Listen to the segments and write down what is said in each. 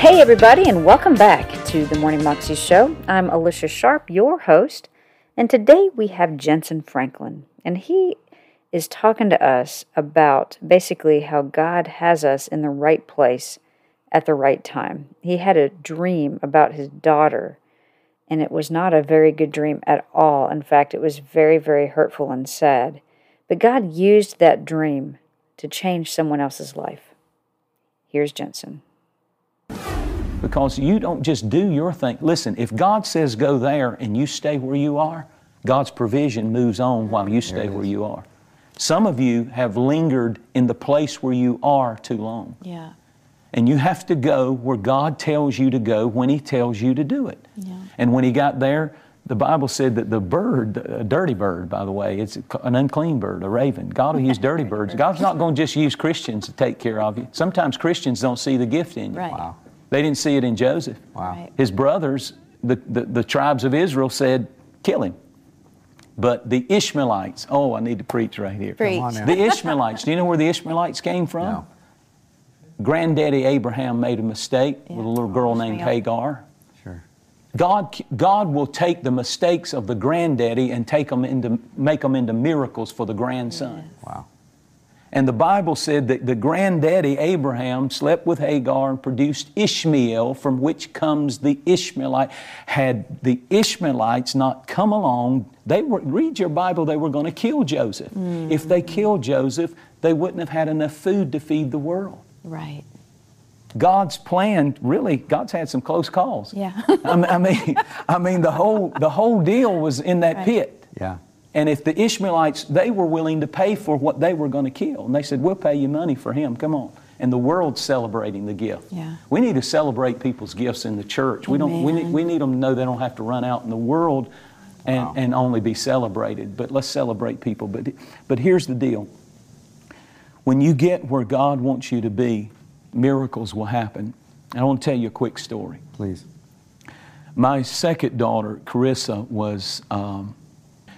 Hey, everybody, and welcome back to the Morning Moxie Show. I'm Alicia Sharp, your host, and today we have Jentezen Franklin, and he is talking to us about basically how God has us in the right place at the right time. He had a dream about his daughter, and it was not a very good dream at all. In fact, it was very, very hurtful and sad. But God used that dream to change someone else's life. Here's Jentezen. because you don't just do your thing. Listen, if God says go there and you stay where you are, God's provision moves on while you stay where you are. Some of you have lingered in the place where you are too long. Yeah. And you have to go where God tells you to go when He tells you to do it. Yeah. And when He got there, the Bible said that the bird, a dirty bird, by the way, it's an unclean bird, a raven. God will use dirty birds. God's not going to just use Christians to take care of you. Sometimes Christians don't see the gift in you. Right. Wow. They didn't see it in Joseph. Wow. Right. His brothers, the, the, the tribes of Israel, said, kill him. But the Ishmaelites, oh, I need to preach right here. Preach. on. The Ishmaelites, do you know where the Ishmaelites came from? No. Granddaddy Abraham made a mistake with a little girl named Hagar. Sure. God, God will take the mistakes of the granddaddy and take them into, make them into miracles for the grandson. Wow. And the Bible said that the granddaddy Abraham slept with Hagar and produced Ishmael, from which comes the Ishmaelite. Had the Ishmaelites not come along, they were, read your Bible, they were going to kill Joseph. Mm. If they killed Joseph, they wouldn't have had enough food to feed the world. Right. God's plan, really, God's had some close calls. Yeah. I mean- I mean, I mean, the whole, the whole deal was in that Right. pit. Yeah. And if the Ishmaelites, they were willing to pay for what they were going to kill. And they said, We'll pay you money for him, come on. And the world's celebrating the gift. Yeah. We need to celebrate people's gifts in the church. We, don't, we, need, we need them to know they don't have to run out in the world and, Wow. and only be celebrated. But let's celebrate people. But, but here's the deal when you get where God wants you to be, miracles will happen. I want to tell you a quick story. Please. My second daughter, Caressa, was um,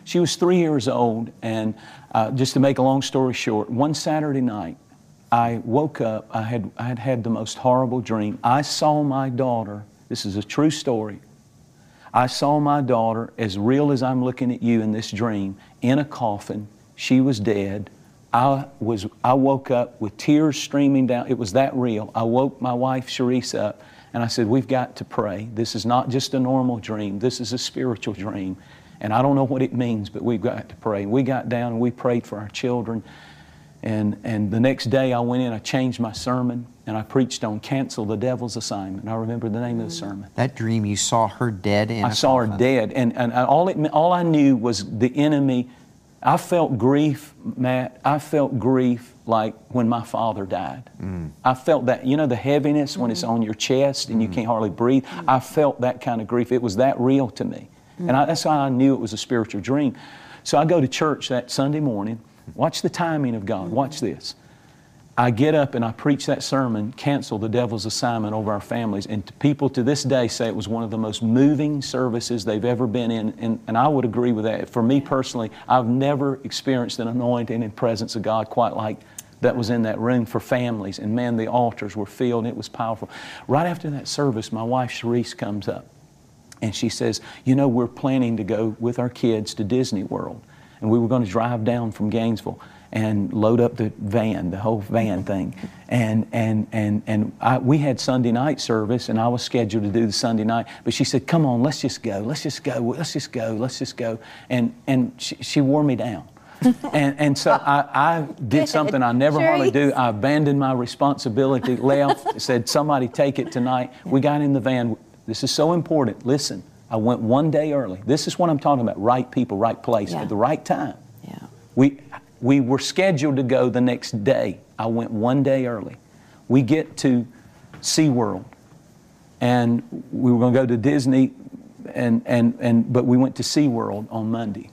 she was three years old, and uh, just to make a long story short, one Saturday night, I woke up. I had I had had the most horrible dream. I saw my daughter. This is a true story. I saw my daughter as real as I'm looking at you in this dream in a coffin. She was dead. I was I woke up with tears streaming down. It was that real. I woke my wife Cherise up and I said, "We've got to pray. This is not just a normal dream. This is a spiritual dream." And I don't know what it means, but we've got to pray. We got down and we prayed for our children. And, and the next day I went in, I changed my sermon, and I preached on cancel the devil's assignment. I remember the name of the sermon. That dream, you saw her dead in I a saw her dead, and, and all, it, all I knew was the enemy. I felt grief, Matt. I felt grief like when my father died. Mm. I felt that, you know, the heaviness when it's mm. on your chest and you mm. can't hardly breathe. I felt that kind of grief. It was that real to me. Mm-hmm. And I, that's how I knew it was a spiritual dream. So I go to church that Sunday morning. Watch the timing of God. Watch mm-hmm. this. I get up and I preach that sermon, cancel the devil's assignment over our families. And people to this day say it was one of the most moving services they've ever been in. And, and I would agree with that. For me personally, I've never experienced an anointing and presence of God quite like that was in that room for families. And man, the altars were filled and it was powerful. Right after that service, my wife Cherise comes up and she says, You know, we're planning to go with our kids to Disney World. And we were going to drive down from Gainesville and load up the van, the whole van thing. And, and, and, and I, we had Sunday night service, and I was scheduled to do the Sunday night. But she said, Come on, let's just go. Let's just go. Let's just go. Let's just go. And, and she, she wore me down. and, and so I, I did something I never hardly do. I abandoned my responsibility, left, said, Somebody take it tonight. We got in the van. This is so important. Listen, I went one day early. This is what I'm talking about right people, right place, Yeah. at the right time. Yeah. We, we were scheduled to go the next day. I went one day early. We get to SeaWorld, and we were going to go to Disney, and, and, and, but we went to SeaWorld on Monday.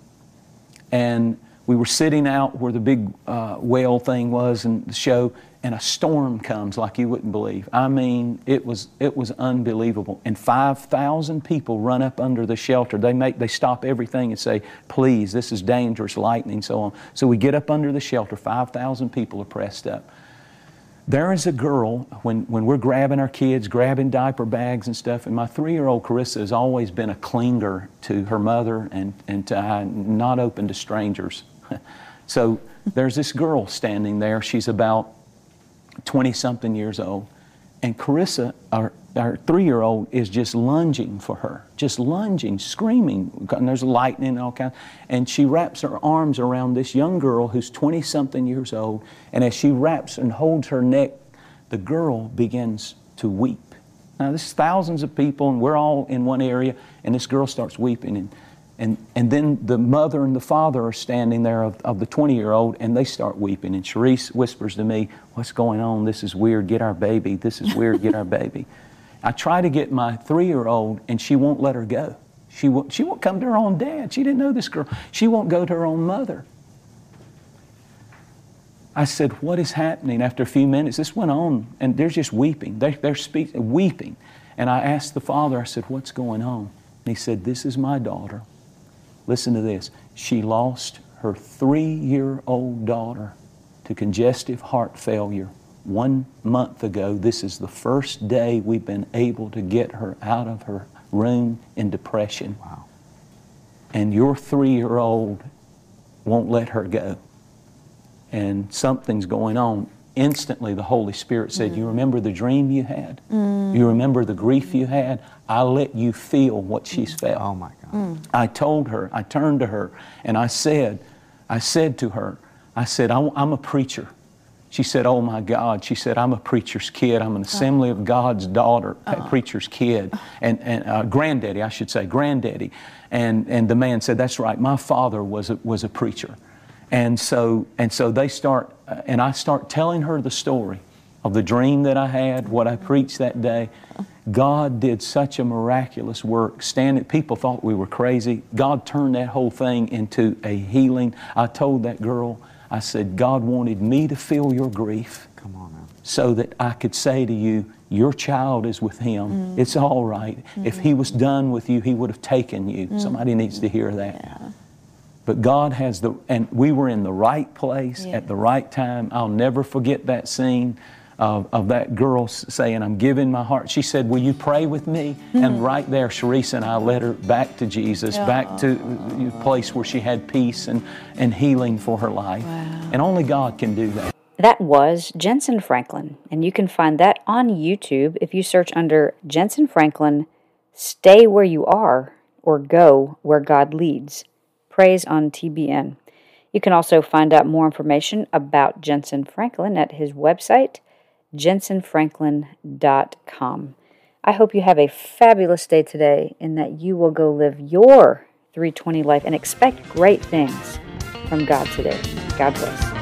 And we were sitting out where the big uh, whale thing was and the show, and a storm comes like you wouldn't believe. I mean, it was it was unbelievable. And 5,000 people run up under the shelter. They make they stop everything and say, "Please, this is dangerous, lightning, so on." So we get up under the shelter. 5,000 people are pressed up. There is a girl when when we're grabbing our kids, grabbing diaper bags and stuff. And my three-year-old Caressa has always been a clinger to her mother and and to, uh, not open to strangers. so there's this girl standing there. She's about 20 something years old. And Caressa, our, our three year old, is just lunging for her, just lunging, screaming. And there's lightning and all kinds. And she wraps her arms around this young girl who's 20 something years old. And as she wraps and holds her neck, the girl begins to weep. Now, this is thousands of people, and we're all in one area, and this girl starts weeping. And and, and then the mother and the father are standing there of, of the 20 year old and they start weeping. And Cherise whispers to me, What's going on? This is weird. Get our baby. This is weird. Get our baby. I try to get my three year old and she won't let her go. She won't, she won't come to her own dad. She didn't know this girl. She won't go to her own mother. I said, What is happening? After a few minutes, this went on, and they're just weeping. They, they're speaking, weeping. And I asked the father, I said, What's going on? And he said, This is my daughter. Listen to this. She lost her three year old daughter to congestive heart failure one month ago. This is the first day we've been able to get her out of her room in depression. Wow. And your three year old won't let her go. And something's going on instantly the Holy Spirit said, You remember the dream you had? Mm. You remember the grief you had? I let you feel what she's felt. Oh my I told her, I turned to her, and I said, I said to her, I said, I'm a preacher. She said, Oh my God. She said, I'm a preacher's kid. I'm an Assembly of God's daughter, a preacher's kid, and, and uh, granddaddy, I should say, granddaddy. And, and the man said, That's right. My father was a, was a preacher. And so, and so they start, uh, and I start telling her the story of the dream that I had, what I preached that day. God did such a miraculous work. Standing, people thought we were crazy. God turned that whole thing into a healing. I told that girl, I said, God wanted me to feel your grief. Come on now. So that I could say to you, your child is with him. Mm. It's all right. mm-hmm. If he was done with you, he would have taken you. Mm. Somebody needs to hear that. Yeah. But God has the, and we were in the right place yeah. at the right time. I'll never forget that scene of, of that girl saying, I'm giving my heart. She said, Will you pray with me? Mm-hmm. And right there, Cherise and I led her back to Jesus, oh. back to the place where she had peace and, and healing for her life. Wow. And only God can do that. That was Jentezen Franklin, and you can find that on YouTube if you search under Jentezen Franklin, Stay Where You Are, or Go Where God Leads. Praise on TBN. You can also find out more information about Jentezen Franklin at his website, jentezenfranklin.com. I hope you have a fabulous day today and that you will go live your 320 life and expect great things from God today. God bless.